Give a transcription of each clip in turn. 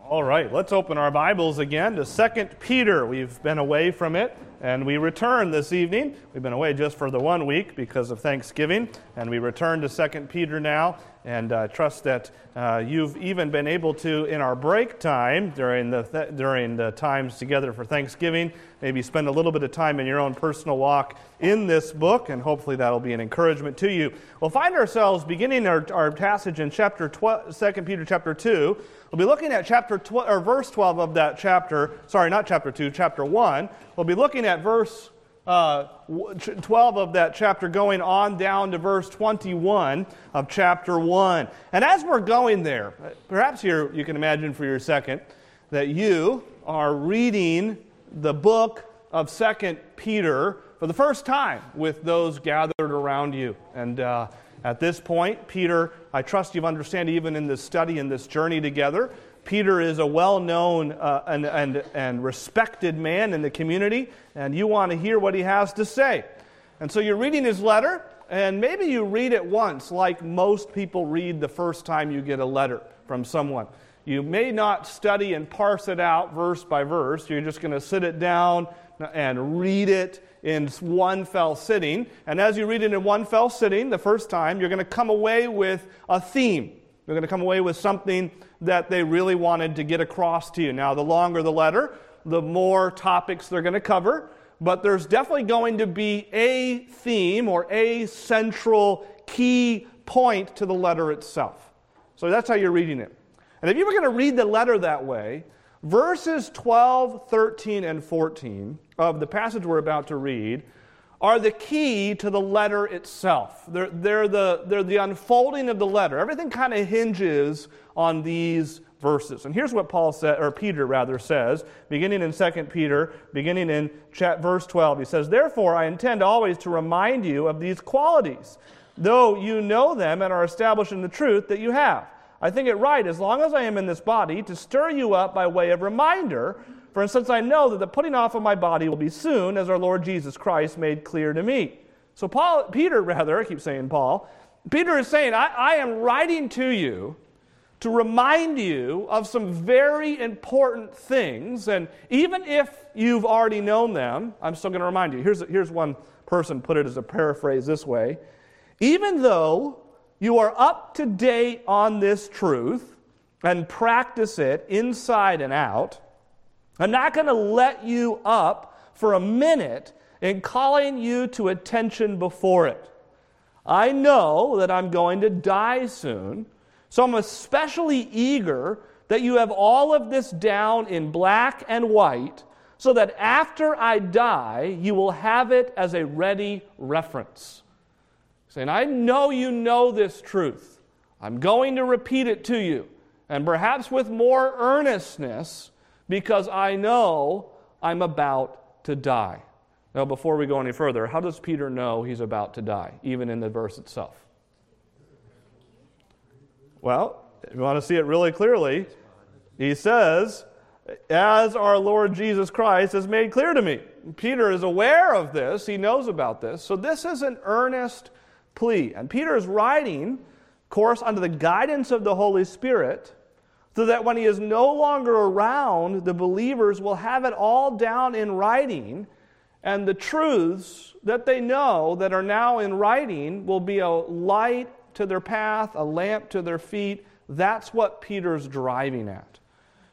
All right, let's open our Bibles again to 2 Peter. We've been away from it and we return this evening. We've been away just for the one week because of Thanksgiving, and we return to 2 Peter now. And uh, trust that uh, you've even been able to, in our break time during the, th- during the times together for Thanksgiving, maybe spend a little bit of time in your own personal walk in this book, and hopefully that'll be an encouragement to you. We'll find ourselves beginning our, our passage in chapter 12, 2 Peter chapter 2. We'll be looking at chapter 12, or verse 12 of that chapter. Sorry, not chapter 2, chapter 1. We'll be looking at verse uh, 12 of that chapter, going on down to verse 21 of chapter 1. And as we're going there, perhaps here you can imagine for your second that you are reading the book of Second Peter for the first time with those gathered around you. And uh, at this point, Peter, I trust you've understand even in this study and this journey together, Peter is a well known uh, and, and, and respected man in the community, and you want to hear what he has to say. And so you're reading his letter, and maybe you read it once, like most people read the first time you get a letter from someone. You may not study and parse it out verse by verse. You're just going to sit it down and read it in one fell sitting. And as you read it in one fell sitting the first time, you're going to come away with a theme. You're going to come away with something that they really wanted to get across to you. Now, the longer the letter, the more topics they're going to cover, but there's definitely going to be a theme or a central key point to the letter itself. So that's how you're reading it. And if you were going to read the letter that way, verses 12, 13, and 14 of the passage we're about to read are the key to the letter itself. They're, they're, the, they're the unfolding of the letter. Everything kind of hinges on these verses. And here's what Paul said, or Peter rather says, beginning in 2 Peter, beginning in verse 12. He says, Therefore, I intend always to remind you of these qualities, though you know them and are established in the truth that you have. I think it right, as long as I am in this body, to stir you up by way of reminder for instance, I know that the putting off of my body will be soon, as our Lord Jesus Christ made clear to me. So Paul, Peter, rather, I keep saying Paul, Peter is saying, I, I am writing to you to remind you of some very important things. And even if you've already known them, I'm still going to remind you. Here's, here's one person put it as a paraphrase this way Even though you are up to date on this truth and practice it inside and out, I'm not going to let you up for a minute in calling you to attention before it. I know that I'm going to die soon, so I'm especially eager that you have all of this down in black and white so that after I die, you will have it as a ready reference. Saying, I know you know this truth. I'm going to repeat it to you, and perhaps with more earnestness because I know I'm about to die. Now, before we go any further, how does Peter know he's about to die, even in the verse itself? Well, if you want to see it really clearly, he says, as our Lord Jesus Christ has made clear to me. Peter is aware of this, he knows about this. So, this is an earnest plea. And Peter is writing, of course, under the guidance of the Holy Spirit so that when he is no longer around, the believers will have it all down in writing, and the truths that they know that are now in writing will be a light to their path, a lamp to their feet. That's what Peter's driving at.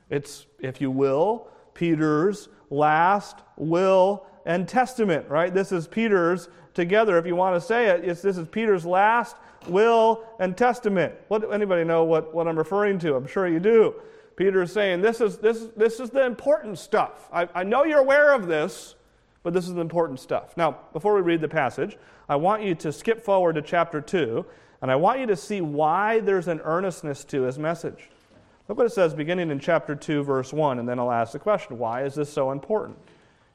It's, if you will, Peter's last will and testament, right? This is Peter's together, if you want to say it, this is Peter's last will, and testament. What, anybody know what, what I'm referring to? I'm sure you do. Peter is saying, this is, this, this is the important stuff. I, I know you're aware of this, but this is the important stuff. Now, before we read the passage, I want you to skip forward to chapter 2, and I want you to see why there's an earnestness to his message. Look what it says beginning in chapter 2, verse 1, and then I'll ask the question why is this so important?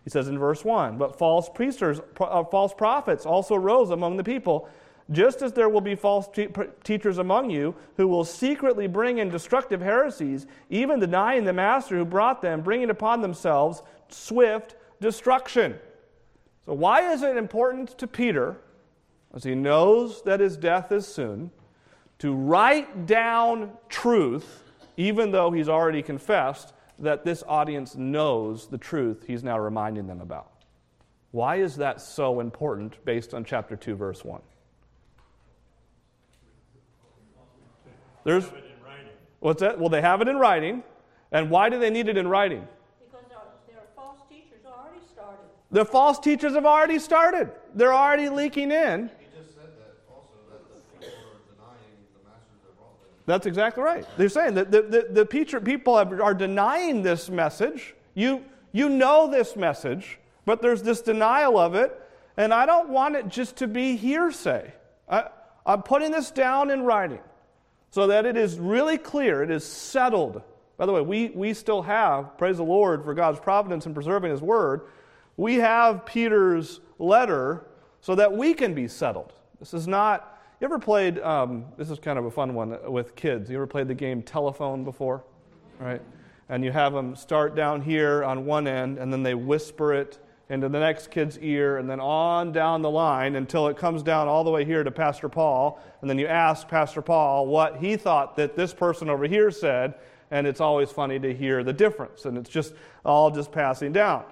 He says in verse 1 But false, priesters, uh, false prophets also rose among the people just as there will be false te- teachers among you who will secretly bring in destructive heresies, even denying the master who brought them, bringing upon themselves swift destruction. So, why is it important to Peter, as he knows that his death is soon, to write down truth even though he's already confessed that this audience knows the truth he's now reminding them about. Why is that so important based on chapter 2, verse 1? There's, what's that? Well, they have it in writing. And why do they need it in writing? Because their, their false teachers already started. The false teachers have already started. They're already leaking in. He just said that also that the people are denying the masters that brought them. That's exactly right. They're saying that the, the, the people have, are denying this message. You, you know this message, but there's this denial of it, and I don't want it just to be hearsay. I, I'm putting this down in writing so that it is really clear, it is settled. By the way, we, we still have, praise the Lord for God's providence in preserving His Word, we have Peter's letter so that we can be settled. This is not, you ever played, um, this is kind of a fun one with kids. You ever played the game telephone before? Right? And you have them start down here on one end, and then they whisper it into the next kid's ear, and then on down the line until it comes down all the way here to Pastor Paul. And then you ask Pastor Paul what he thought that this person over here said, and it's always funny to hear the difference. And it's just all just passing down.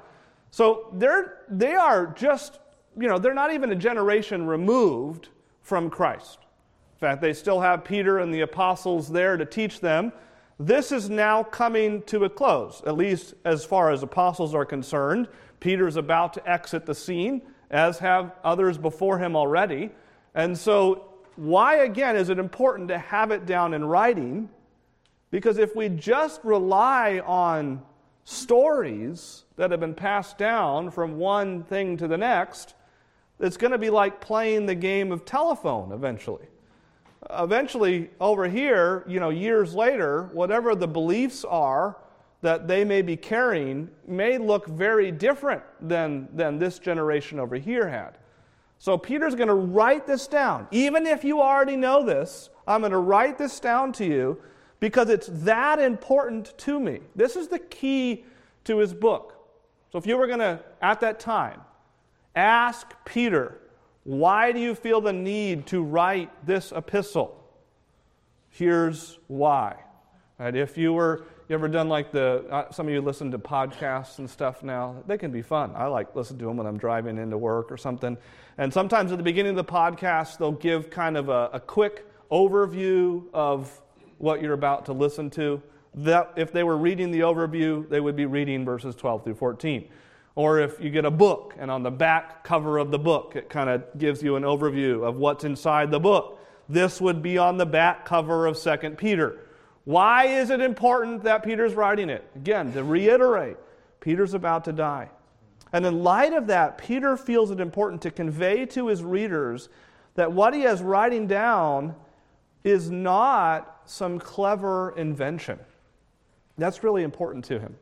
So they're, they are just, you know, they're not even a generation removed from Christ. In fact, they still have Peter and the apostles there to teach them. This is now coming to a close, at least as far as apostles are concerned. Peter's about to exit the scene, as have others before him already. And so, why again is it important to have it down in writing? Because if we just rely on stories that have been passed down from one thing to the next, it's going to be like playing the game of telephone eventually. Eventually, over here, you know, years later, whatever the beliefs are, that they may be carrying may look very different than, than this generation over here had. So Peter's going to write this down. Even if you already know this, I'm going to write this down to you because it's that important to me. This is the key to his book. So if you were going to, at that time, ask Peter, why do you feel the need to write this epistle? Here's why. Right? If you were you ever done like the, uh, some of you listen to podcasts and stuff now? They can be fun. I like listen to them when I'm driving into work or something. And sometimes at the beginning of the podcast, they'll give kind of a, a quick overview of what you're about to listen to. That if they were reading the overview, they would be reading verses 12 through 14. Or if you get a book and on the back cover of the book, it kind of gives you an overview of what's inside the book. This would be on the back cover of 2 Peter. Why is it important that Peter's writing it? Again, to reiterate, Peter's about to die. And in light of that, Peter feels it important to convey to his readers that what he has writing down is not some clever invention. That's really important to him.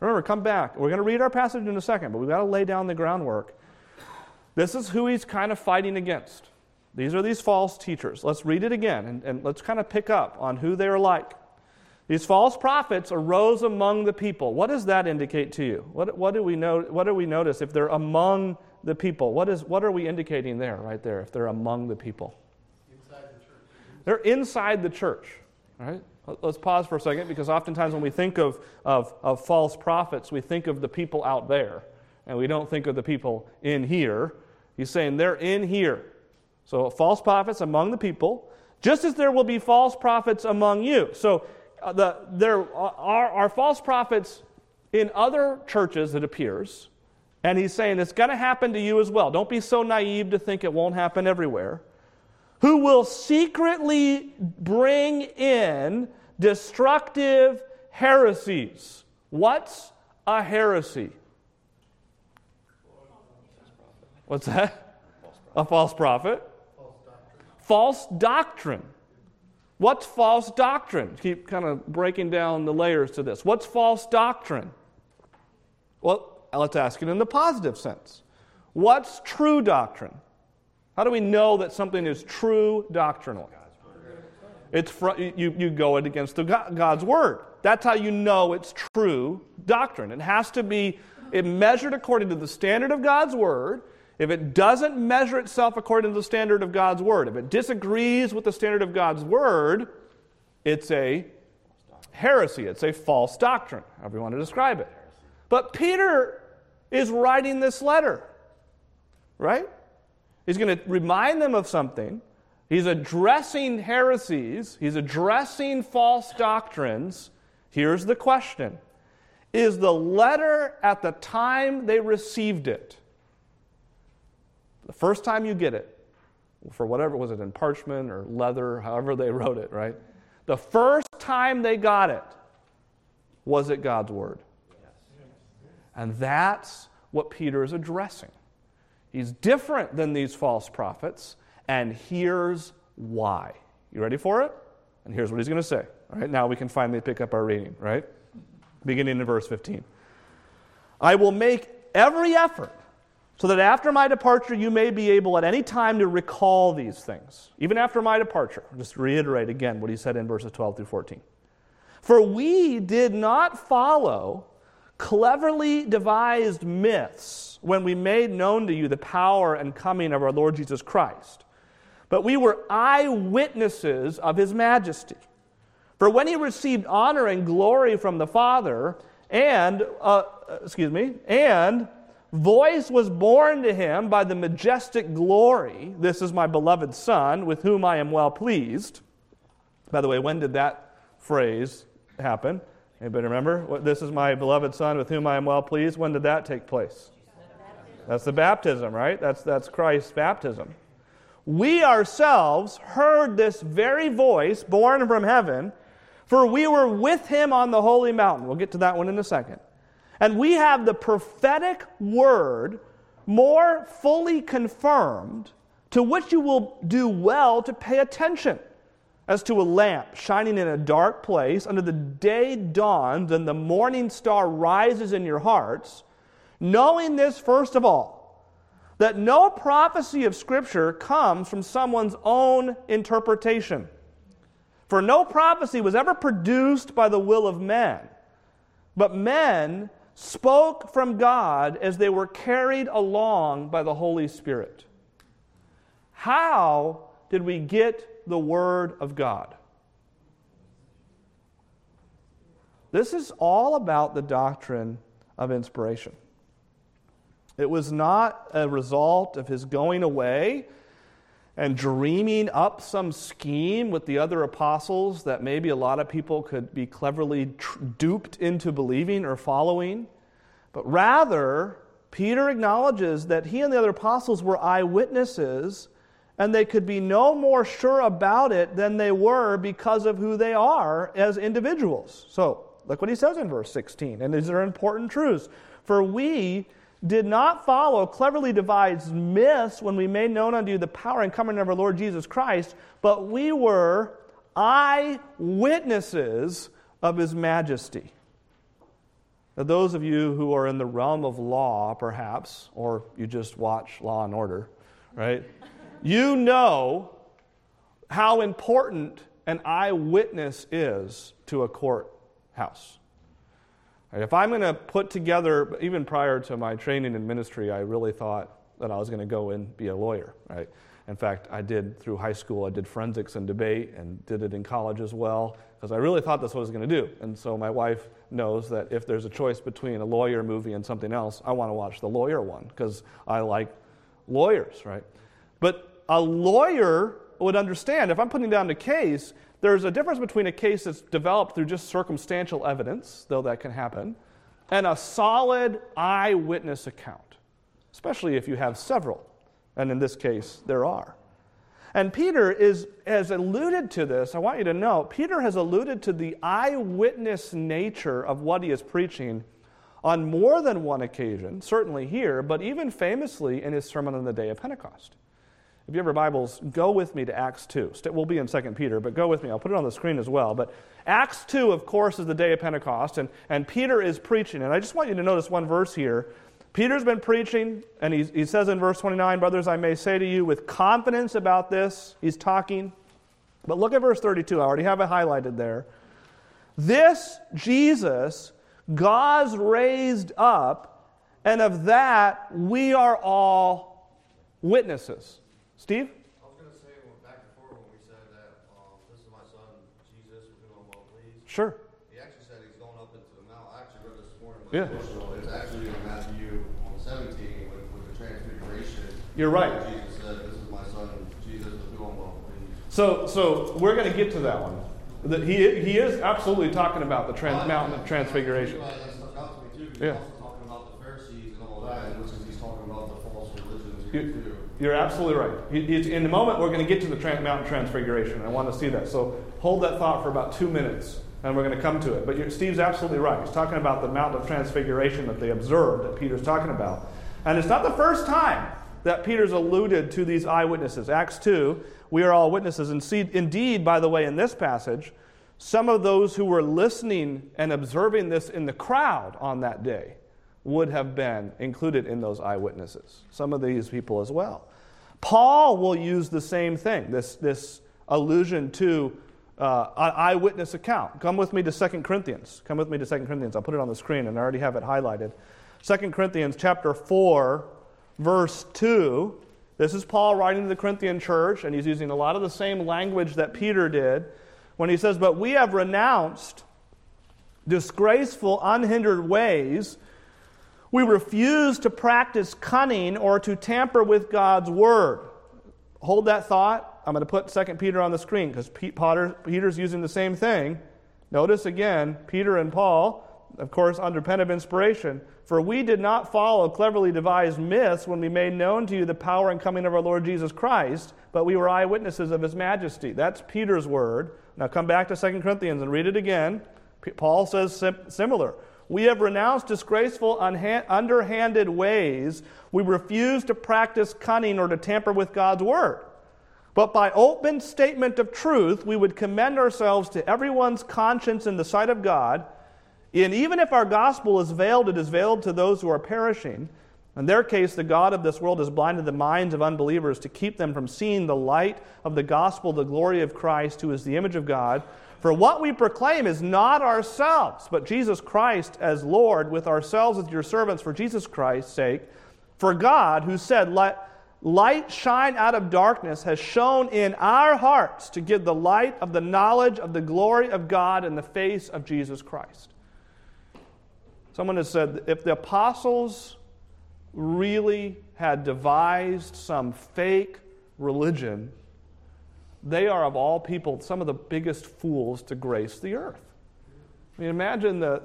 Remember, come back. We're going to read our passage in a second, but we've got to lay down the groundwork. This is who he's kind of fighting against. These are these false teachers. Let's read it again and, and let's kind of pick up on who they are like. These false prophets arose among the people. What does that indicate to you? What, what, do, we know, what do we notice if they're among the people? What, is, what are we indicating there, right there, if they're among the people? Inside the church. They're inside the church, right? Let's pause for a second because oftentimes when we think of, of, of false prophets, we think of the people out there and we don't think of the people in here. He's saying they're in here. So, false prophets among the people, just as there will be false prophets among you. So, uh, the, there are, are false prophets in other churches, it appears. And he's saying it's going to happen to you as well. Don't be so naive to think it won't happen everywhere. Who will secretly bring in destructive heresies. What's a heresy? What's that? A false prophet false doctrine. What's false doctrine? Keep kind of breaking down the layers to this. What's false doctrine? Well, let's ask it in the positive sense. What's true doctrine? How do we know that something is true doctrinally? It's fr- you, you go it against the God's word. That's how you know it's true doctrine. It has to be it measured according to the standard of God's word if it doesn't measure itself according to the standard of God's Word, if it disagrees with the standard of God's Word, it's a heresy. It's a false doctrine, however you want to describe it. But Peter is writing this letter, right? He's going to remind them of something. He's addressing heresies, he's addressing false doctrines. Here's the question Is the letter at the time they received it, the first time you get it, for whatever was it in parchment or leather, however they wrote it, right? The first time they got it, was it God's word? And that's what Peter is addressing. He's different than these false prophets, and here's why. You ready for it? And here's what he's going to say. All right, now we can finally pick up our reading, right? Beginning in verse 15. I will make every effort so that after my departure you may be able at any time to recall these things. Even after my departure. Just reiterate again what he said in verses 12 through 14. For we did not follow cleverly devised myths when we made known to you the power and coming of our Lord Jesus Christ, but we were eyewitnesses of his majesty. For when he received honor and glory from the Father, and, uh, excuse me, and voice was borne to him by the majestic glory, This is my beloved Son, with whom I am well pleased. By the way, when did that phrase happen? Anybody remember? This is my beloved Son, with whom I am well pleased. When did that take place? That's the baptism, right? That's, that's Christ's baptism. We ourselves heard this very voice born from heaven, for we were with him on the holy mountain. We'll get to that one in a second. And we have the prophetic word more fully confirmed, to which you will do well to pay attention, as to a lamp shining in a dark place under the day dawns and the morning star rises in your hearts, knowing this first of all, that no prophecy of Scripture comes from someone's own interpretation. For no prophecy was ever produced by the will of men, but men spoke from God as they were carried along by the Holy Spirit. How did we get the Word of God? This is all about the doctrine of inspiration. It was not a result of his going away and dreaming up some scheme with the other apostles that maybe a lot of people could be cleverly tr- duped into believing or following. But rather, Peter acknowledges that he and the other apostles were eyewitnesses and they could be no more sure about it than they were because of who they are as individuals. So, look what he says in verse 16, and these are important truths. For we did not follow cleverly devised myths when we made known unto you the power and coming of our Lord Jesus Christ, but we were eyewitnesses of his majesty. Now, those of you who are in the realm of law, perhaps, or you just watch Law and Order, right? you know how important an eyewitness is to a courthouse. If I'm going to put together, even prior to my training in ministry, I really thought that I was going to go and be a lawyer, right? In fact, I did through high school, I did forensics and debate and did it in college as well, because I really thought that's what I was going to do. And so my wife knows that if there's a choice between a lawyer movie and something else, I want to watch the lawyer one, because I like lawyers, right? But a lawyer would understand if I'm putting down the case, there's a difference between a case that's developed through just circumstantial evidence, though that can happen, and a solid eyewitness account, especially if you have several. And in this case, there are. And Peter is, has alluded to this. I want you to know, Peter has alluded to the eyewitness nature of what he is preaching on more than one occasion, certainly here, but even famously in his sermon on the day of Pentecost. If you have your Bibles, go with me to Acts 2. We'll be in 2 Peter, but go with me. I'll put it on the screen as well. But Acts 2, of course, is the day of Pentecost, and, and Peter is preaching. And I just want you to notice one verse here. Peter's been preaching, and he, he says in verse 29, Brothers, I may say to you with confidence about this. He's talking. But look at verse 32. I already have it highlighted there. This Jesus God's raised up, and of that we are all witnesses. Steve? I was going to say, well, back before when we said that um, this is my son, Jesus, with whom I'm well pleased. Sure. The up into the mount. I actually read this morning. Yeah. devotional. It's actually in Matthew on 17 with, with the transfiguration. You're right. Jesus said, "This is my son, Jesus, with whom I'm well pleased." So, so we're going to get to that one. The, he, he is absolutely talking about the trans, mountain of transfiguration. That stuck out to me too. Yeah. he's talking about the Pharisees and all that, which is he's talking about the false religions You, too. You're absolutely right. In a moment, we're going to get to the mountain transfiguration. I want to see that. So hold that thought for about two minutes, and we're going to come to it. But Steve's absolutely right. He's talking about the mountain of transfiguration that they observed that Peter's talking about. And it's not the first time that Peter's alluded to these eyewitnesses. Acts 2, we are all witnesses. And see, indeed, by the way, in this passage, some of those who were listening and observing this in the crowd on that day would have been included in those eyewitnesses. Some of these people as well. Paul will use the same thing, this, this allusion to uh, an eyewitness account. Come with me to 2 Corinthians. Come with me to 2 Corinthians. I'll put it on the screen and I already have it highlighted. 2 Corinthians chapter 4, verse 2. This is Paul writing to the Corinthian church, and he's using a lot of the same language that Peter did when he says, But we have renounced disgraceful, unhindered ways. We refuse to practice cunning or to tamper with God's word. Hold that thought. I'm going to put 2 Peter on the screen because Peter's using the same thing. Notice again, Peter and Paul, of course, under pen of inspiration. For we did not follow cleverly devised myths when we made known to you the power and coming of our Lord Jesus Christ, but we were eyewitnesses of his majesty. That's Peter's word. Now come back to 2 Corinthians and read it again. Paul says sim- similar. We have renounced disgraceful, underhanded ways. We refuse to practice cunning or to tamper with God's word. But by open statement of truth, we would commend ourselves to everyone's conscience in the sight of God. And even if our gospel is veiled, it is veiled to those who are perishing. In their case, the God of this world has blinded the minds of unbelievers to keep them from seeing the light of the gospel, the glory of Christ, who is the image of God. For what we proclaim is not ourselves, but Jesus Christ as Lord, with ourselves as your servants for Jesus Christ's sake. For God, who said, Let light shine out of darkness, has shone in our hearts to give the light of the knowledge of the glory of God in the face of Jesus Christ. Someone has said, if the apostles really had devised some fake religion, they are of all people some of the biggest fools to grace the earth. I mean, imagine the,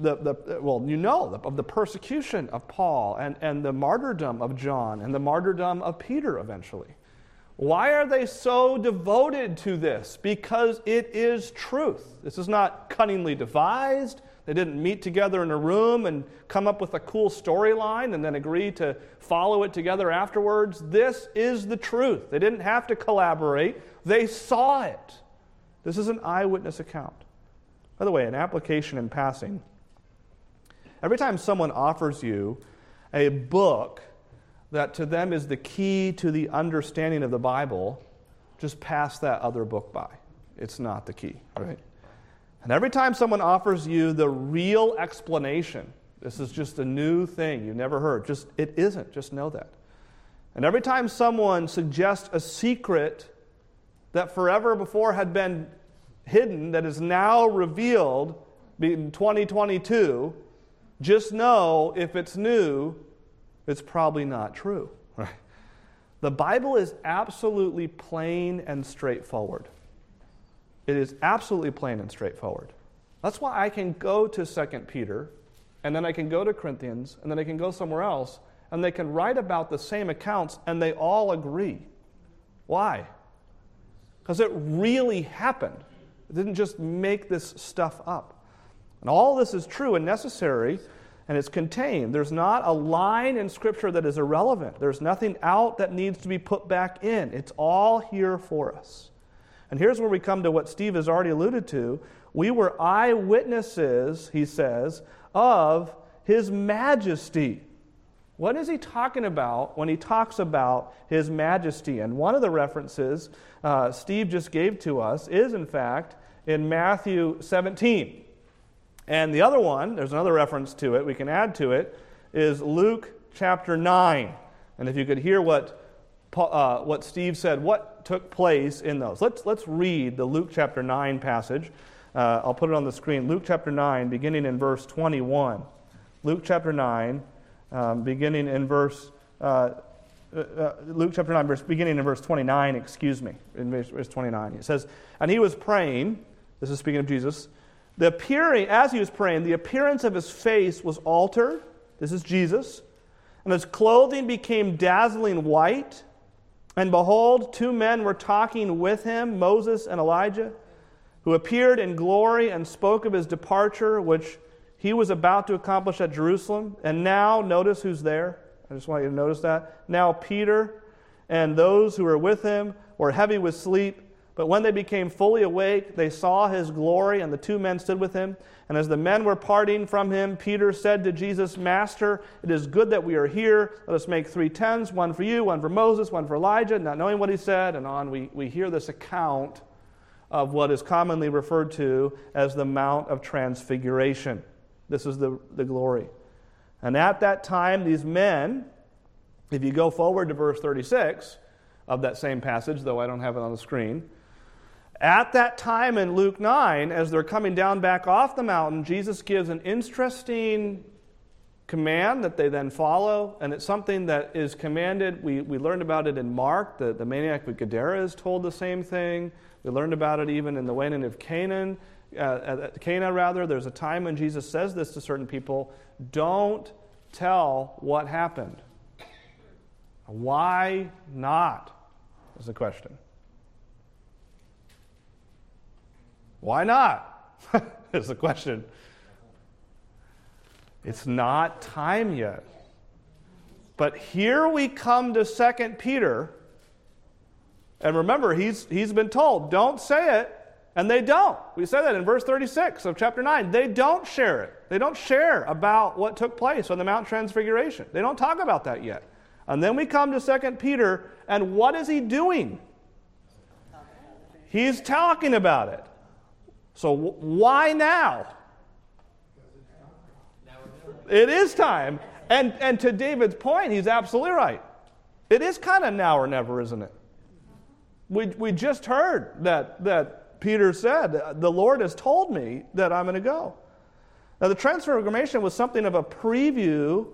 the, the well, you know, the, of the persecution of Paul and, and the martyrdom of John and the martyrdom of Peter eventually. Why are they so devoted to this? Because it is truth. This is not cunningly devised. They didn't meet together in a room and come up with a cool storyline and then agree to follow it together afterwards. This is the truth. They didn't have to collaborate, they saw it. This is an eyewitness account. By the way, an application in passing. Every time someone offers you a book that to them is the key to the understanding of the Bible, just pass that other book by. It's not the key, right? And every time someone offers you the real explanation, this is just a new thing you've never heard, just it isn't, just know that. And every time someone suggests a secret that forever before had been hidden, that is now revealed in 2022, just know if it's new, it's probably not true. The Bible is absolutely plain and straightforward. It is absolutely plain and straightforward. That's why I can go to 2 Peter, and then I can go to Corinthians, and then I can go somewhere else, and they can write about the same accounts, and they all agree. Why? Because it really happened. It didn't just make this stuff up. And all this is true and necessary, and it's contained. There's not a line in Scripture that is irrelevant. There's nothing out that needs to be put back in. It's all here for us. And here's where we come to what Steve has already alluded to. We were eyewitnesses, he says, of his majesty. What is he talking about when he talks about his majesty? And one of the references uh, Steve just gave to us is, in fact, in Matthew 17. And the other one, there's another reference to it, we can add to it, is Luke chapter 9. And if you could hear what, uh, what Steve said, what took place in those? Let's, let's read the Luke chapter 9 passage. Uh, I'll put it on the screen. Luke chapter 9, beginning in verse 21. Luke chapter 9, um, beginning in verse. Uh, uh, uh, Luke chapter 9, verse, beginning in verse 29, excuse me, in verse, verse 29. It says, And he was praying, this is speaking of Jesus, the appearing, as he was praying, the appearance of his face was altered. This is Jesus. And his clothing became dazzling white. And behold, two men were talking with him, Moses and Elijah, who appeared in glory and spoke of his departure, which he was about to accomplish at Jerusalem. And now, notice who's there. I just want you to notice that. Now, Peter and those who were with him were heavy with sleep. But when they became fully awake, they saw his glory, and the two men stood with him. And as the men were parting from him, Peter said to Jesus, Master, it is good that we are here. Let us make three tents one for you, one for Moses, one for Elijah. Not knowing what he said, and on, we, we hear this account of what is commonly referred to as the Mount of Transfiguration. This is the, the glory. And at that time, these men, if you go forward to verse 36 of that same passage, though I don't have it on the screen, at that time in Luke 9, as they're coming down back off the mountain, Jesus gives an interesting command that they then follow, and it's something that is commanded. We, we learned about it in Mark. The, the maniac with Gadara is told the same thing. We learned about it even in the waning of Canaan. Uh, at Cana, rather, there's a time when Jesus says this to certain people don't tell what happened. Why not? Is the question. Why not? is the question. It's not time yet. But here we come to 2 Peter. And remember, he's, he's been told, don't say it. And they don't. We said that in verse 36 of chapter 9. They don't share it. They don't share about what took place on the Mount Transfiguration. They don't talk about that yet. And then we come to 2 Peter, and what is he doing? He's talking about it. So why now? It is time. And, and to David's point, he's absolutely right. It is kind of now or never, isn't it? We, we just heard that, that Peter said, The Lord has told me that I'm going to go. Now, the transfiguration was something of a preview.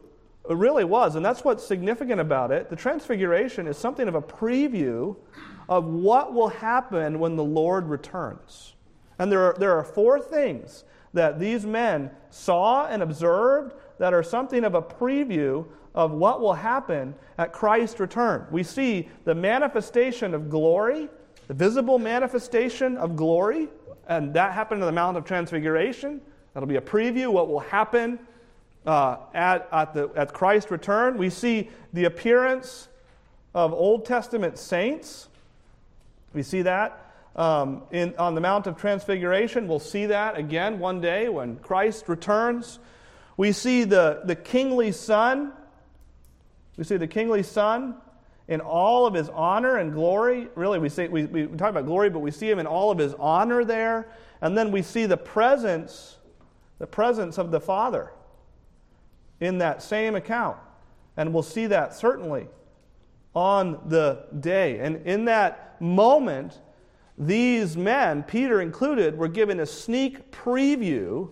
It really was, and that's what's significant about it. The transfiguration is something of a preview of what will happen when the Lord returns. And there are, there are four things that these men saw and observed that are something of a preview of what will happen at Christ's return. We see the manifestation of glory, the visible manifestation of glory, and that happened in the Mount of Transfiguration. That'll be a preview what will happen uh, at, at, the, at Christ's return. We see the appearance of Old Testament saints. We see that um, in, on the Mount of Transfiguration. We'll see that again one day when Christ returns. We see the, the kingly Son. We see the kingly Son in all of his honor and glory. Really, we, we, we talk about glory, but we see him in all of his honor there. And then we see the presence, the presence of the Father in that same account. And we'll see that certainly on the day. And in that moment, these men, Peter included, were given a sneak preview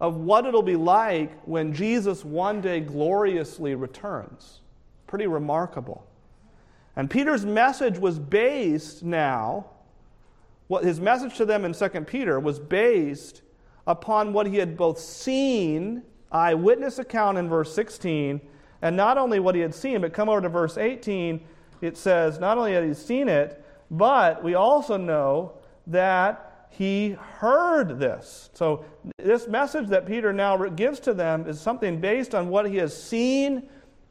of what it'll be like when Jesus one day gloriously returns. Pretty remarkable. And Peter's message was based now, what his message to them in 2 Peter was based upon what he had both seen, eyewitness account in verse 16, and not only what he had seen, but come over to verse 18, it says, not only had he seen it, but we also know that he heard this. So, this message that Peter now gives to them is something based on what he has seen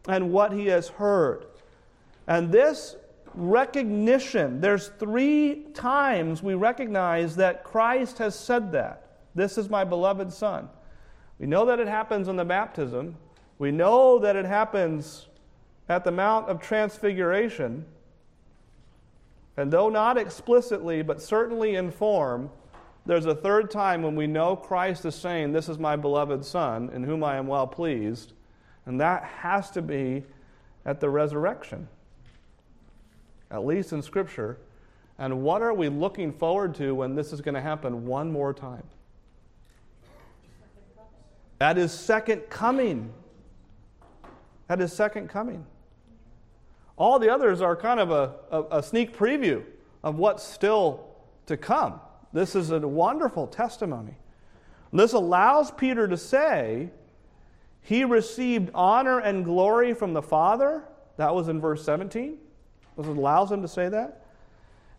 and what he has heard. And this recognition, there's three times we recognize that Christ has said that. This is my beloved Son. We know that it happens in the baptism, we know that it happens at the Mount of Transfiguration. And though not explicitly, but certainly in form, there's a third time when we know Christ is saying, This is my beloved Son, in whom I am well pleased. And that has to be at the resurrection. At least in Scripture, And what are we looking forward to when this is going to happen one more time? That is second coming. That is second coming. All the others are kind of a, a, a sneak preview of what's still to come. This is a wonderful testimony. This allows Peter to say he received honor and glory from the Father. That was in verse 17. This allows him to say that.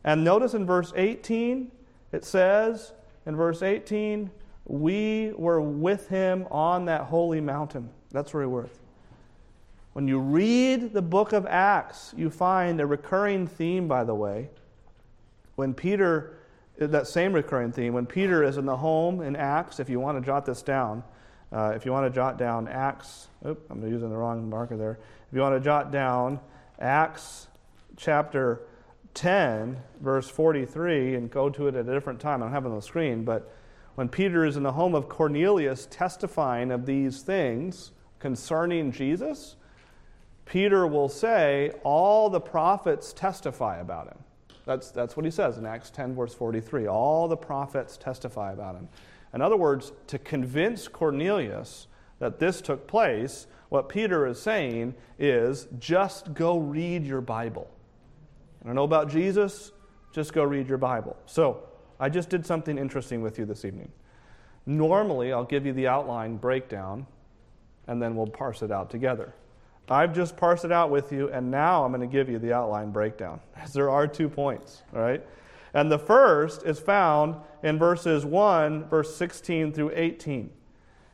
And notice in verse 18, it says, in verse 18, we were with him on that holy mountain. That's where we were. When you read the book of Acts, you find a recurring theme, by the way. When Peter, that same recurring theme, when Peter is in the home in Acts, if you want to jot this down, uh, if you want to jot down Acts, oops, I'm using the wrong marker there. If you want to jot down Acts chapter 10, verse 43, and go to it at a different time, I don't have it on the screen, but when Peter is in the home of Cornelius testifying of these things concerning Jesus, Peter will say, All the prophets testify about him. That's, that's what he says in Acts 10, verse 43. All the prophets testify about him. In other words, to convince Cornelius that this took place, what Peter is saying is just go read your Bible. Don't know about Jesus, just go read your Bible. So, I just did something interesting with you this evening. Normally, I'll give you the outline breakdown, and then we'll parse it out together. I've just parsed it out with you, and now I'm going to give you the outline breakdown, as there are two points, all right? And the first is found in verses 1, verse 16 through 18.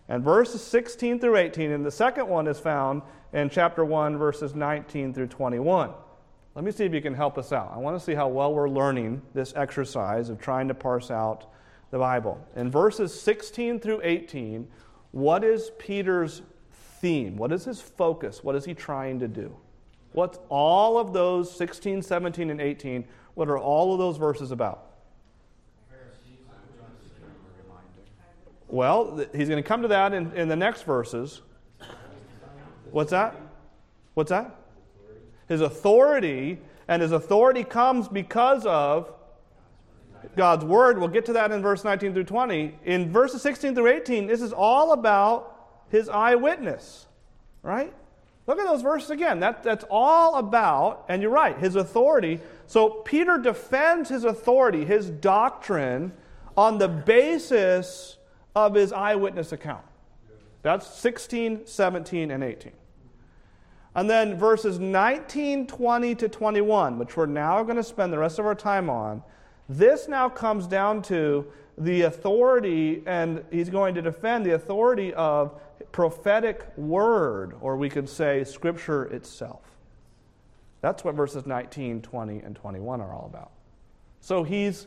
And verses 16 through 18, and the second one is found in chapter 1, verses 19 through 21. Let me see if you can help us out. I want to see how well we're learning this exercise of trying to parse out the Bible. In verses 16 through 18, what is Peter's theme? What is his focus? What is he trying to do? What's all of those 16, 17, and 18? What are all of those verses about? Well, he's going to come to that in, in the next verses. What's that? What's that? His authority, and his authority comes because of God's word. We'll get to that in verse 19 through 20. In verses 16 through 18, this is all about his eyewitness, right? Look at those verses again. That, that's all about, and you're right, his authority. So Peter defends his authority, his doctrine, on the basis of his eyewitness account. That's 16, 17, and 18. And then verses 19, 20 to 21, which we're now going to spend the rest of our time on, this now comes down to the authority, and he's going to defend the authority of prophetic word, or we could say scripture itself. That's what verses 19, 20, and 21 are all about. So he's,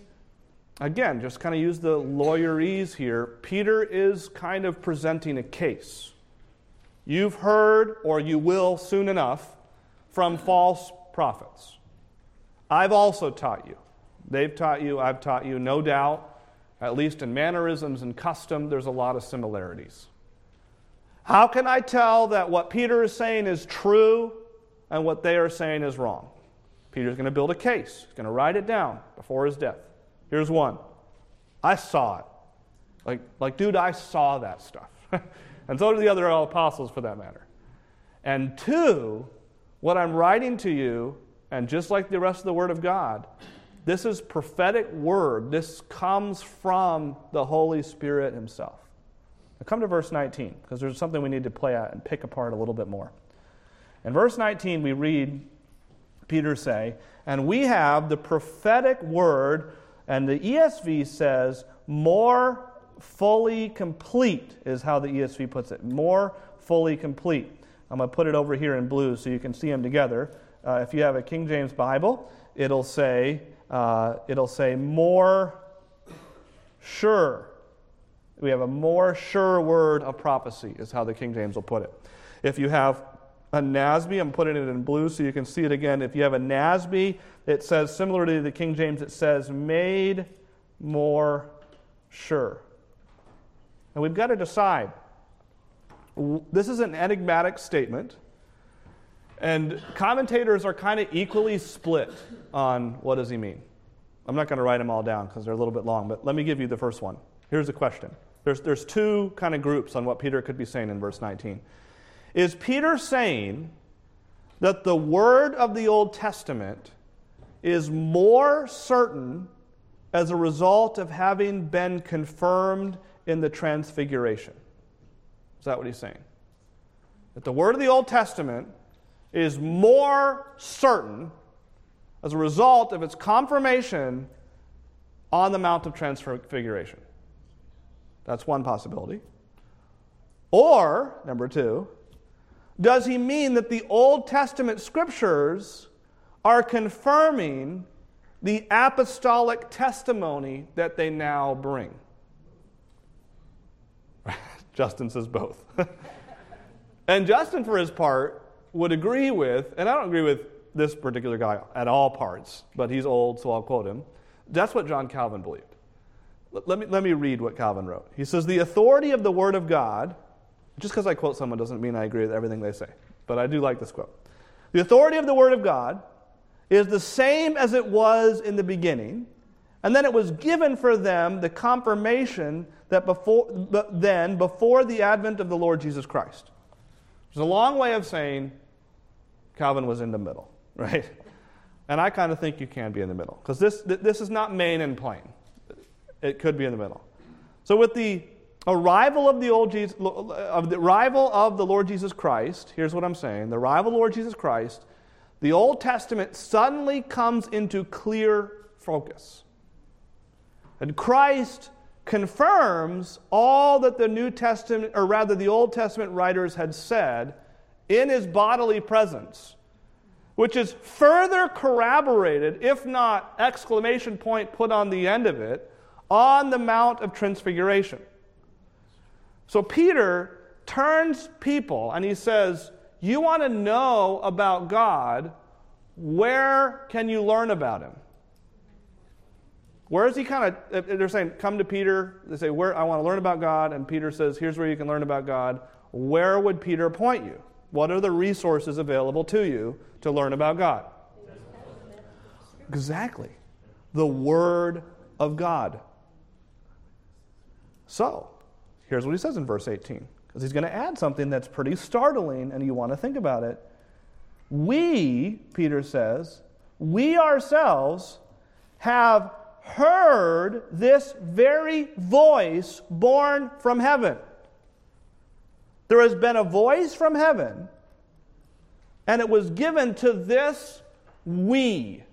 again, just kind of use the lawyerese here. Peter is kind of presenting a case. You've heard, or you will soon enough, from false prophets. I've also taught you. They've taught you, I've taught you, no doubt, at least in mannerisms and custom, there's a lot of similarities. How can I tell that what Peter is saying is true and what they are saying is wrong? Peter's going to build a case. He's going to write it down before his death. Here's one I saw it. Like, like dude, I saw that stuff. and so do the other apostles for that matter. And two, what I'm writing to you, and just like the rest of the Word of God, this is prophetic word. This comes from the Holy Spirit Himself. Now come to verse 19, because there's something we need to play out and pick apart a little bit more. In verse 19, we read Peter say, And we have the prophetic word, and the ESV says, more fully complete, is how the ESV puts it. More fully complete. I'm going to put it over here in blue so you can see them together. Uh, if you have a King James Bible, it'll say uh, it'll say more sure. We have a more sure word of prophecy, is how the King James will put it. If you have a NASB, I'm putting it in blue so you can see it again. If you have a NASB, it says, similarly to the King James, it says, made more sure. And we've got to decide. This is an enigmatic statement. And commentators are kind of equally split on what does he mean. I'm not going to write them all down because they're a little bit long, but let me give you the first one. Here's the question there's, there's two kind of groups on what Peter could be saying in verse 19. Is Peter saying that the word of the Old Testament is more certain as a result of having been confirmed in the Transfiguration? Is that what he's saying? That the word of the Old Testament is more certain as a result of its confirmation on the Mount of Transfiguration. That's one possibility. Or, number two, does he mean that the Old Testament scriptures are confirming the apostolic testimony that they now bring? Justin says both. and Justin, for his part, would agree with, and I don't agree with this particular guy at all parts, but he's old, so I'll quote him. That's what John Calvin believed. Let me, let me read what Calvin wrote. He says, The authority of the Word of God, just because I quote someone doesn't mean I agree with everything they say, but I do like this quote. The authority of the Word of God is the same as it was in the beginning, and then it was given for them the confirmation that before, then, before the advent of the Lord Jesus Christ. It's a long way of saying Calvin was in the middle, right? And I kind of think you can be in the middle, because this, this is not main and plain. It could be in the middle. So with the arrival of the old Jesus, of the arrival of the Lord Jesus Christ, here's what I'm saying: the arrival of the Lord Jesus Christ, the Old Testament suddenly comes into clear focus, and Christ confirms all that the New Testament, or rather the Old Testament writers had said in his bodily presence, which is further corroborated, if not exclamation point put on the end of it, on the Mount of Transfiguration. So Peter turns people and he says, You want to know about God, where can you learn about him? Where is he kind of, they're saying, Come to Peter. They say, Where I want to learn about God. And Peter says, Here's where you can learn about God. Where would Peter point you? What are the resources available to you to learn about God? Exactly. The Word of God. So, here's what he says in verse 18, because he's going to add something that's pretty startling, and you want to think about it. We, Peter says, we ourselves have heard this very voice borne from heaven. There has been a voice from heaven, and it was given to this we.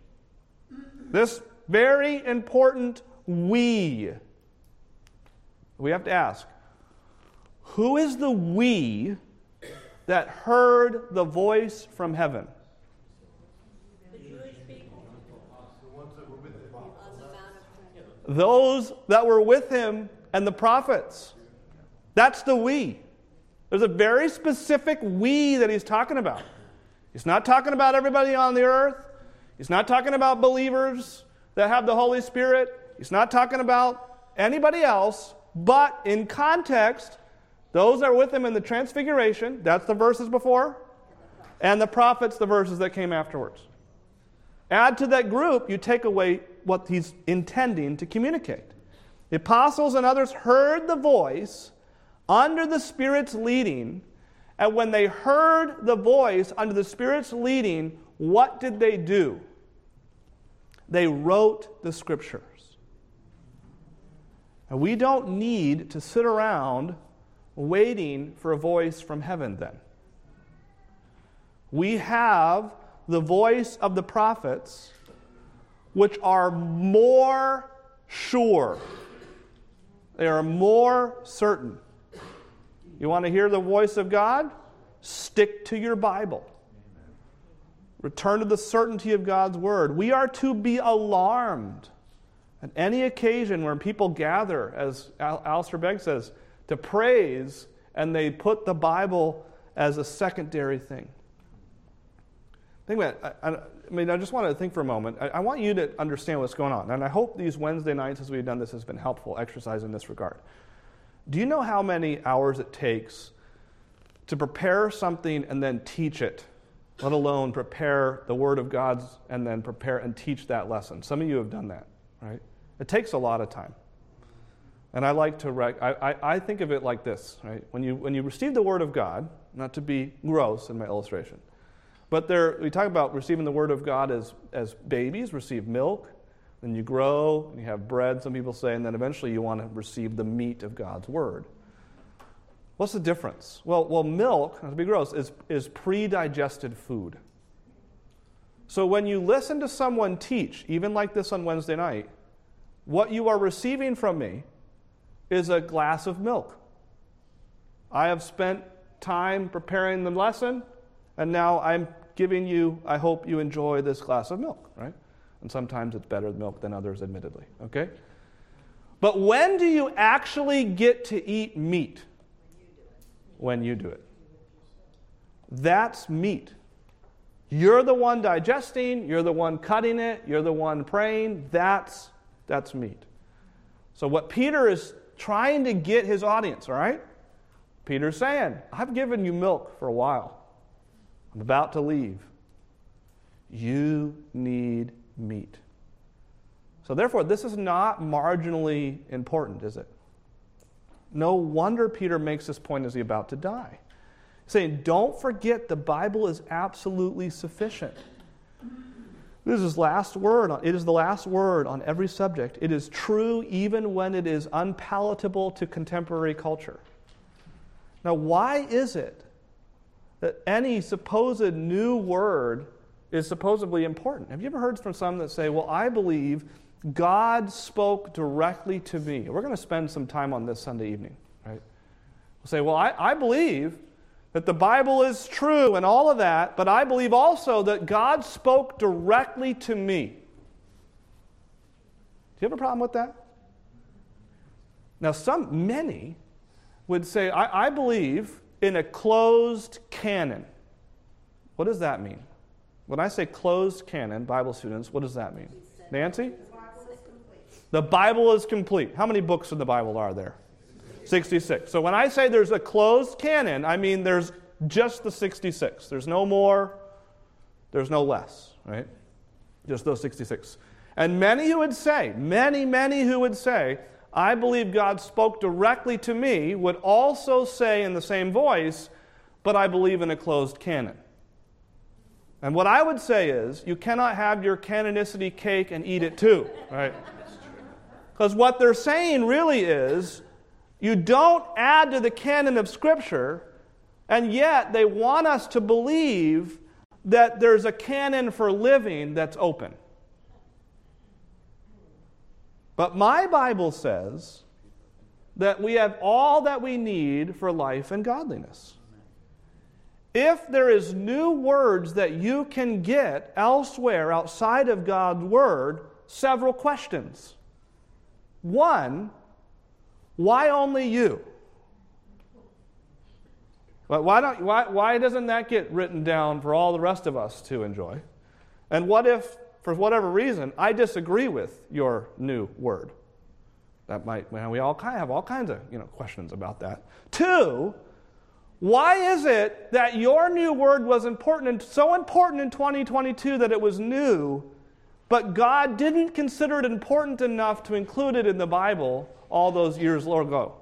This very important we we have to ask who is the we that heard the voice from heaven? The Jewish people on the Mount of Transfiguration. Those that were with him and the prophets. That's the we. There's a very specific we that he's talking about. He's not talking about everybody on the earth. He's not talking about believers that have the Holy Spirit. He's not talking about anybody else. But in context, those that were with him in the transfiguration, that's the verses before, and the prophets, the verses that came afterwards. Add to that group, you take away what he's intending to communicate. The apostles and others heard the voice under the Spirit's leading, and when they heard the voice under the Spirit's leading, what did they do? They wrote the scriptures. And we don't need to sit around waiting for a voice from heaven then. We have the voice of the prophets, which are more sure, they are more certain. You want to hear the voice of God? Stick to your Bible. Return to the certainty of God's word. We are to be alarmed at any occasion where people gather, as Al- Alistair Begg says, to praise, and they put the Bible as a secondary thing. Think about it. I, mean, I just want to think for a moment. I, I, want you to understand what's going on. And I hope these Wednesday nights, as we've done this, has been helpful exercise in this regard. Do you know how many hours it takes to prepare something and then teach it, let alone prepare the Word of God's and then prepare and teach that lesson? Some of you have done that. right? It takes a lot of time. And I like to, rec- I, I, I think of it like this, right? When you, when you receive the Word of God, not to be gross in my illustration, but there, we talk about receiving the Word of God as, as babies receive milk, then you grow, and you have bread, some people say, and then eventually you want to receive the meat of God's Word. What's the difference? Well, well milk, to be gross, is, is pre digested food. So when you listen to someone teach, even like this on Wednesday night, what you are receiving from me is a glass of milk. I have spent time preparing the lesson, and now I'm giving you, I hope you enjoy this glass of milk, right? And sometimes it's better milk than others, admittedly, okay? But when do you actually get to eat meat? When you do it. That's meat. You're the one digesting, you're the one cutting it, you're the one praying. That's, that's meat. So, what Peter is trying to get his audience, all right? Peter's saying, I've given you milk for a while. I'm about to leave. You need meat. So, therefore, this is not marginally important, is it? No wonder Peter makes this point as he's about to die. Saying, don't forget the Bible is absolutely sufficient. This is last word. It is the last word on every subject. It is true even when it is unpalatable to contemporary culture. Now, why is it that any supposed new word is supposedly important? Have you ever heard from some that say, Well, I believe God spoke directly to me? We're going to spend some time on this Sunday evening, right? We'll say, Well, I, I believe that the Bible is true and all of that, but I believe also that God spoke directly to me. Do you have a problem with that? Now, some, many would say, I, I believe in a closed canon. What does that mean? When I say closed canon, Bible students, what does that mean? Nancy? The Bible is complete. How many books in the Bible are there? 66. So when I say there's a closed canon, I mean there's just the 66. There's no more, there's no less, right? Just those 66. And many who would say, many, many who would say, I believe God spoke directly to me, would also say in the same voice, but I believe in a closed canon. And what I would say is, you cannot have your canonicity cake and eat it too, right? Because what they're saying really is, you don't add to the canon of Scripture, and yet they want us to believe that there's a canon for living that's open. But my Bible says that we have all that we need for life and godliness. If there is new words that you can get elsewhere outside of God's word, several questions. One, why only you? But why, don't, why, why doesn't that get written down for all the rest of us to enjoy? And what if, for whatever reason, I disagree with your new word? That might, well, we all kind of have all kinds of you know, questions about that. Two, why is it that your new word was important and so important in 2022 that it was new, but God didn't consider it important enough to include it in the Bible all those years ago?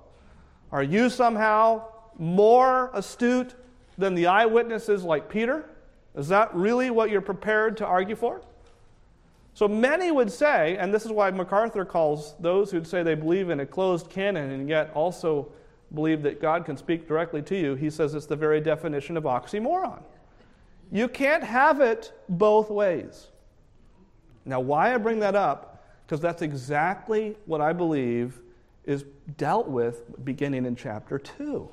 Are you somehow more astute than the eyewitnesses like Peter? Is that really what you're prepared to argue for? So many would say, and this is why MacArthur calls those who'd say they believe in a closed canon and yet also believe that God can speak directly to you, he says it's the very definition of oxymoron. You can't have it both ways. Now, why I bring that up, because that's exactly what I believe is dealt with beginning in chapter 2.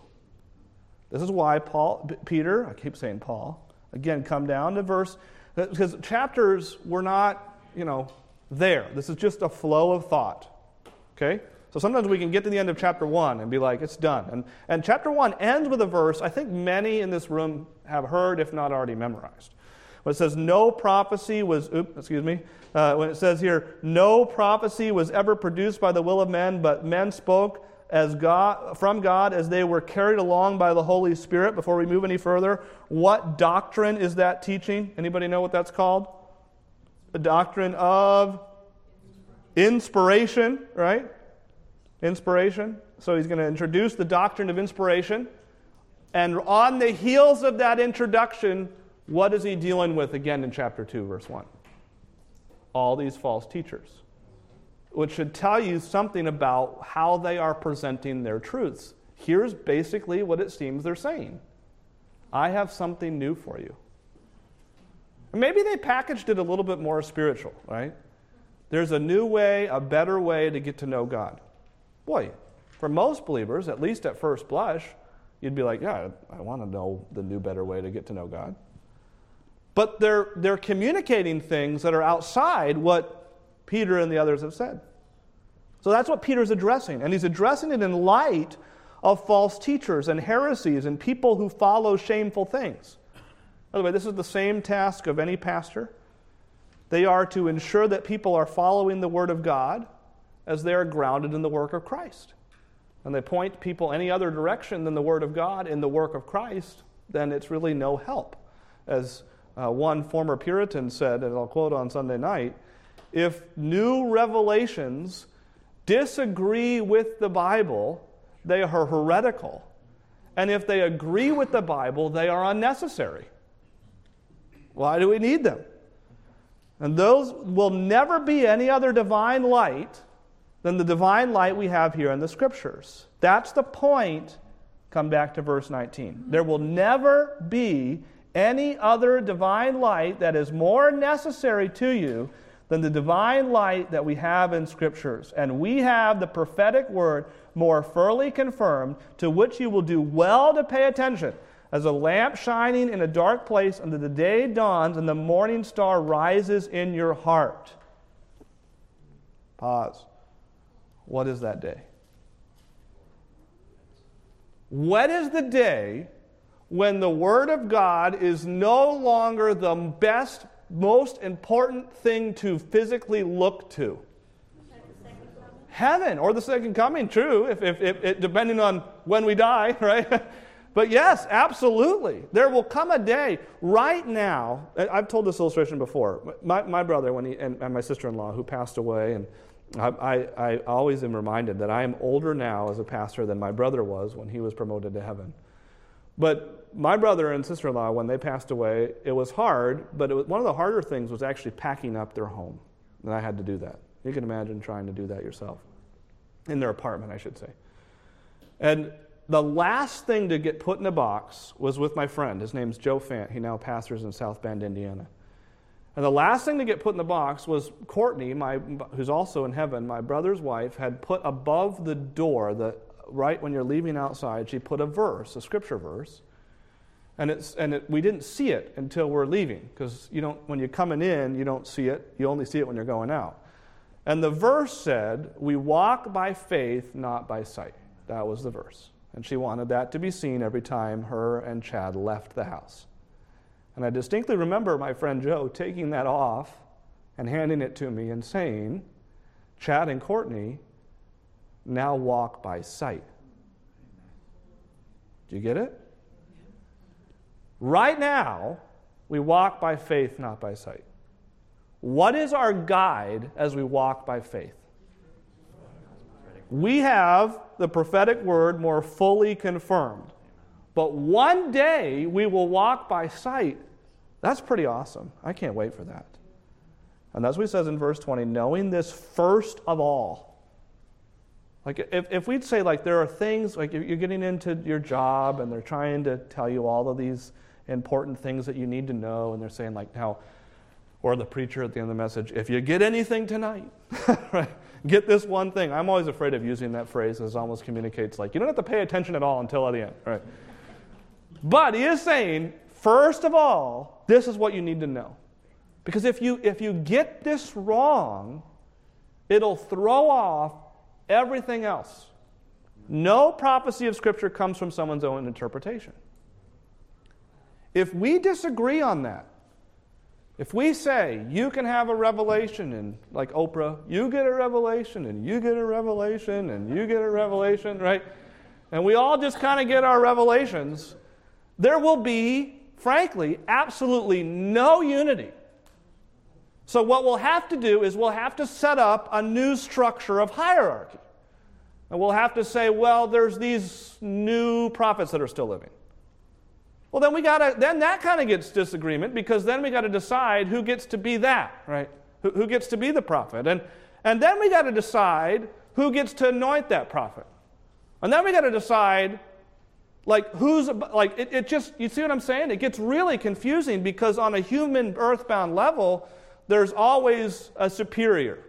This is why Paul, Peter, I keep saying Paul, again, come down to verse, because chapters were not, you know, there. This is just a flow of thought. Okay? So sometimes we can get to the end of chapter 1 and be like, it's done. And, and chapter 1 ends with a verse I think many in this room have heard, if not already memorized. When it says, no prophecy was, oops, excuse me, uh, when it says here, no prophecy was ever produced by the will of men, but men spoke as God, from God as they were carried along by the Holy Spirit. Before we move any further, what doctrine is that teaching? Anybody know what that's called? The doctrine of inspiration, right? Inspiration. So he's going to introduce the doctrine of inspiration. And on the heels of that introduction, what is he dealing with again in chapter 2, verse 1? All these false teachers, which should tell you something about how they are presenting their truths. Here's basically what it seems they're saying I have something new for you. Maybe they packaged it a little bit more spiritual, right? There's a new way, a better way to get to know God. Boy, for most believers, at least at first blush, you'd be like, yeah, I want to know the new, better way to get to know God. But they're, they're communicating things that are outside what Peter and the others have said. So that's what Peter's addressing. And he's addressing it in light of false teachers and heresies and people who follow shameful things. By the way, this is the same task of any pastor. They are to ensure that people are following the Word of God as they are grounded in the work of Christ. And they point people any other direction than the Word of God in the work of Christ, then it's really no help. As uh, one former Puritan said, and I'll quote on Sunday night if new revelations disagree with the Bible, they are heretical. And if they agree with the Bible, they are unnecessary. Why do we need them? And those will never be any other divine light than the divine light we have here in the scriptures. That's the point. Come back to verse 19. There will never be any other divine light that is more necessary to you than the divine light that we have in scriptures. And we have the prophetic word more fully confirmed, to which you will do well to pay attention as a lamp shining in a dark place until the day dawns and the morning star rises in your heart. Pause. What is that day? What is the day when the Word of God is no longer the best, most important thing to physically look to? Heaven or the second coming, true, if, if, if, depending on when we die, right? But yes, absolutely. There will come a day right now. I've told this illustration before. My, my brother when he, and, and my sister in law, who passed away, and I, I, I always am reminded that I am older now as a pastor than my brother was when he was promoted to heaven. But my brother and sister in law, when they passed away, it was hard, but was, one of the harder things was actually packing up their home. And I had to do that. You can imagine trying to do that yourself. In their apartment, I should say. And the last thing to get put in a box was with my friend. His name's Joe Fant. He now pastors in South Bend, Indiana. And the last thing to get put in the box was Courtney, my, who's also in heaven, my brother's wife, had put above the door, the, right when you're leaving outside, she put a verse, a scripture verse. And, it's, and it, we didn't see it until we're leaving, because you don't, when you're coming in, you don't see it. You only see it when you're going out. And the verse said, We walk by faith, not by sight. That was the verse. And she wanted that to be seen every time her and Chad left the house. And I distinctly remember my friend Joe taking that off and handing it to me and saying, Chad and Courtney now walk by sight. Do you get it? Right now, we walk by faith, not by sight. What is our guide as we walk by faith? We have the prophetic word more fully confirmed. But one day we will walk by sight. That's pretty awesome. I can't wait for that. And that's what he says in verse 20 knowing this first of all. Like, if, if we'd say, like, there are things, like, you're getting into your job and they're trying to tell you all of these important things that you need to know, and they're saying, like, now, or the preacher at the end of the message, if you get anything tonight, right? Get this one thing. I'm always afraid of using that phrase as almost communicates like you don't have to pay attention at all until at the end, right? But he is saying, first of all, this is what you need to know. Because if you if you get this wrong, it'll throw off everything else. No prophecy of Scripture comes from someone's own interpretation. If we disagree on that, if we say you can have a revelation and like Oprah, you get a revelation and you get a revelation and you get a revelation, right? And we all just kind of get our revelations, there will be, frankly, absolutely no unity. So, what we'll have to do is we'll have to set up a new structure of hierarchy. And we'll have to say, well, there's these new prophets that are still living. Well, then we gotta, then that kind of gets disagreement because then we got to decide who gets to be that, right? Who, who gets to be the prophet. And, and then we got to decide who gets to anoint that prophet. And then we got to decide, like, who's, like, it, it just, you see what I'm saying? It gets really confusing because on a human earthbound level, there's always a superior.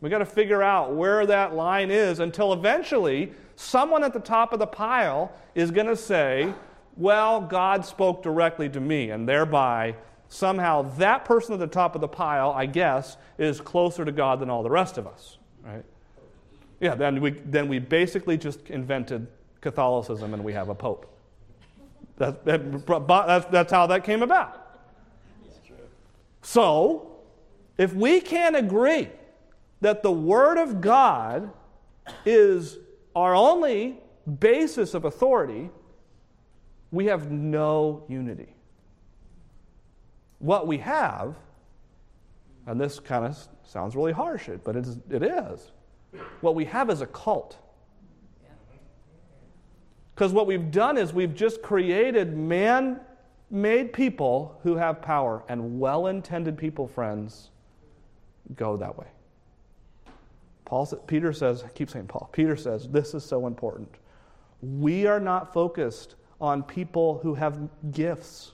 We got to figure out where that line is until eventually someone at the top of the pile is going to say, Well, God spoke directly to me, and thereby somehow that person at the top of the pile, I guess, is closer to God than all the rest of us, right? Yeah, then we, then we basically just invented Catholicism and we have a pope. That, that, that's, that's how that came about. So, if we can't agree that the Word of God is our only basis of authority, we have no unity. What we have, and this kind of sounds really harsh, but it is, it is what we have is a cult. Because what we've done is we've just created man made people who have power, and well intended people, friends, go that way. Paul, Peter says, I keep saying Paul, Peter says, this is so important. We are not focused on people who have gifts.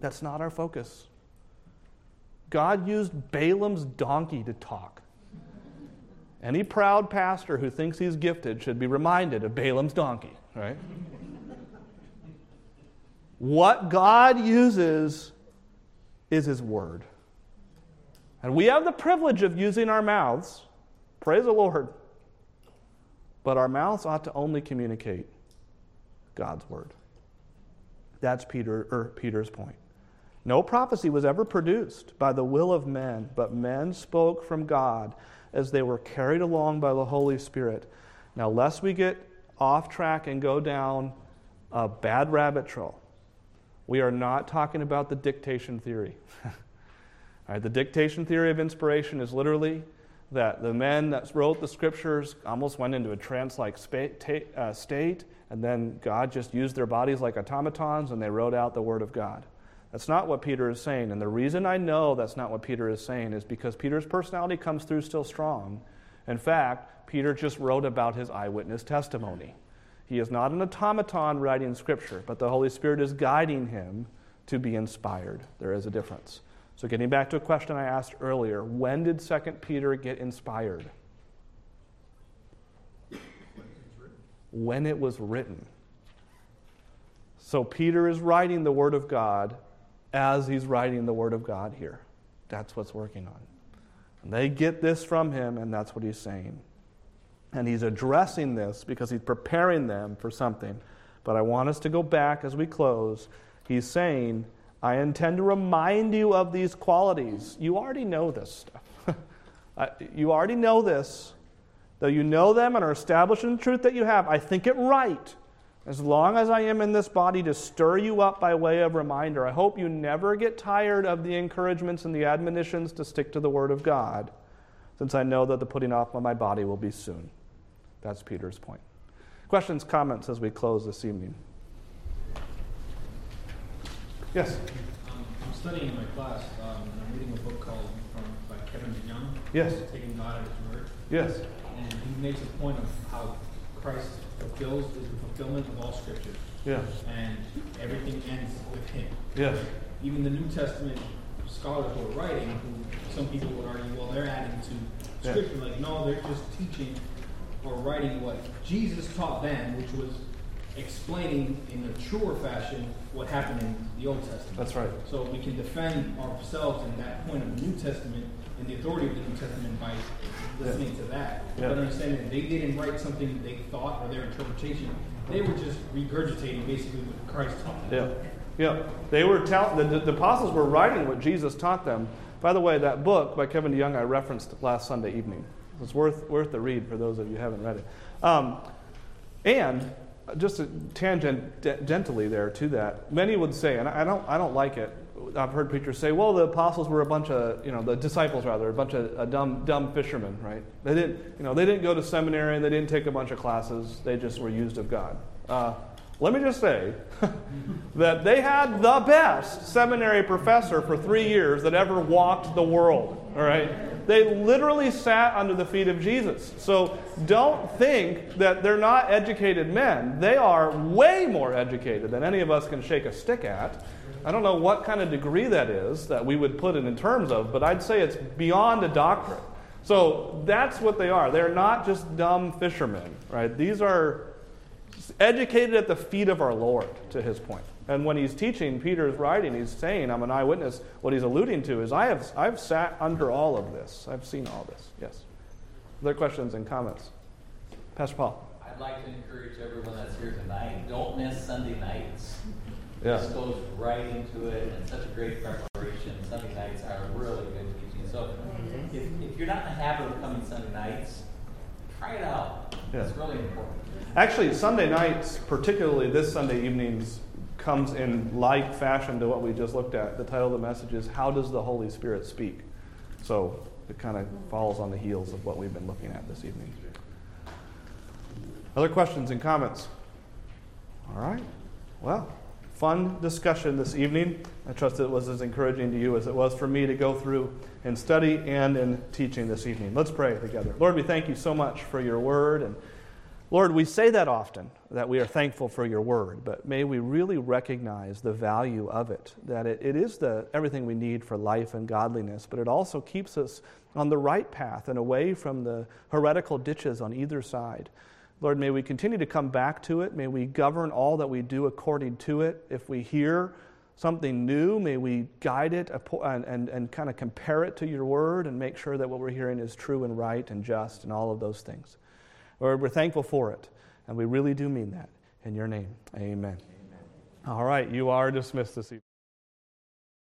That's not our focus. God used Balaam's donkey to talk. Any proud pastor who thinks he's gifted should be reminded of Balaam's donkey, right? what God uses is his word. And we have the privilege of using our mouths Praise the Lord. But our mouths ought to only communicate God's word. That's Peter, or Peter's point. No prophecy was ever produced by the will of men, but men spoke from God as they were carried along by the Holy Spirit. Now, lest we get off track and go down a bad rabbit trail, we are not talking about the dictation theory. the dictation theory of inspiration is literally that the men that wrote the scriptures almost went into a trance like uh, state, and then God just used their bodies like automatons and they wrote out the Word of God. That's not what Peter is saying. And the reason I know that's not what Peter is saying is because Peter's personality comes through still strong. In fact, Peter just wrote about his eyewitness testimony. He is not an automaton writing scripture, but the Holy Spirit is guiding him to be inspired. There is a difference. So, getting back to a question I asked earlier when did 2 Peter get inspired? When it was written. So, Peter is writing the Word of God as he's writing the Word of God here. That's what's working on. And they get this from him, and that's what he's saying. And he's addressing this because he's preparing them for something. But I want us to go back as we close. He's saying, I intend to remind you of these qualities. You already know this stuff. you already know this. Though you know them and are established in the truth that you have, I think it right, as long as I am in this body, to stir you up by way of reminder. I hope you never get tired of the encouragements and the admonitions to stick to the Word of God, since I know that the putting off of my body will be soon. That's Peter's point. Questions, comments as we close this evening? Yes. Um, I'm studying in my class, um, and I'm reading a book called from by Kevin DeYoung. Yes. Taking God at His word. Yes. And he makes a point of how Christ fulfills is the fulfillment of all Scripture. Yeah. And everything ends with Him. Yes. Even the New Testament scholars who are writing, who some people would argue, well, they're adding to Scripture. Yeah. Like, no, they're just teaching or writing what Jesus taught them, which was explaining in a truer fashion what happened in the Old Testament. That's right. So we can defend ourselves in that point of the New Testament and the authority of the New Testament by listening yeah. to that. Yeah. But understanding that they didn't write something they thought or their interpretation. They were just regurgitating basically what Christ taught them. Yeah. Yeah, they were tell- the, the apostles were writing what Jesus taught them. By the way, that book by Kevin DeYoung I referenced last Sunday evening. It's worth worth the read for those of you who haven't read it. Um, and just a tangent gently there to that. Many would say, and I don't, I don't like it. I've heard preachers say, well, the apostles were a bunch of, you know, the disciples rather, a bunch of dumb, dumb fishermen, right? They didn't, you know, they didn't go to seminary and they didn't take a bunch of classes. They just were used of God. Uh, let me just say that they had the best seminary professor for three years that ever walked the world, all right? They literally sat under the feet of Jesus. So don't think that they're not educated men. They are way more educated than any of us can shake a stick at. I don't know what kind of degree that is that we would put it in terms of, but I'd say it's beyond a doctorate. So that's what they are. They're not just dumb fishermen, right? These are educated at the feet of our Lord, to his point. And when he's teaching, Peter's writing, he's saying, I'm an eyewitness. What he's alluding to is, I have, I've sat under all of this. I've seen all this. Yes. Other questions and comments? Pastor Paul. I'd like to encourage everyone that's here tonight, don't miss Sunday nights. Yeah. This goes right into it, and such a great preparation. Sunday nights are really good teaching. So if, if you're not in the habit of coming Sunday nights, try it out. Yeah. It's really important. Actually, Sunday nights, particularly this Sunday evenings, comes in like fashion to what we just looked at. The title of the message is How Does the Holy Spirit Speak? So it kind of falls on the heels of what we've been looking at this evening. Other questions and comments? All right. Well, fun discussion this evening. I trust it was as encouraging to you as it was for me to go through and study and in teaching this evening. Let's pray together. Lord, we thank you so much for your word and Lord, we say that often, that we are thankful for your word, but may we really recognize the value of it, that it, it is the, everything we need for life and godliness, but it also keeps us on the right path and away from the heretical ditches on either side. Lord, may we continue to come back to it. May we govern all that we do according to it. If we hear something new, may we guide it and, and, and kind of compare it to your word and make sure that what we're hearing is true and right and just and all of those things. Lord, we're thankful for it, and we really do mean that. In your name, amen. amen. All right, you are dismissed this evening.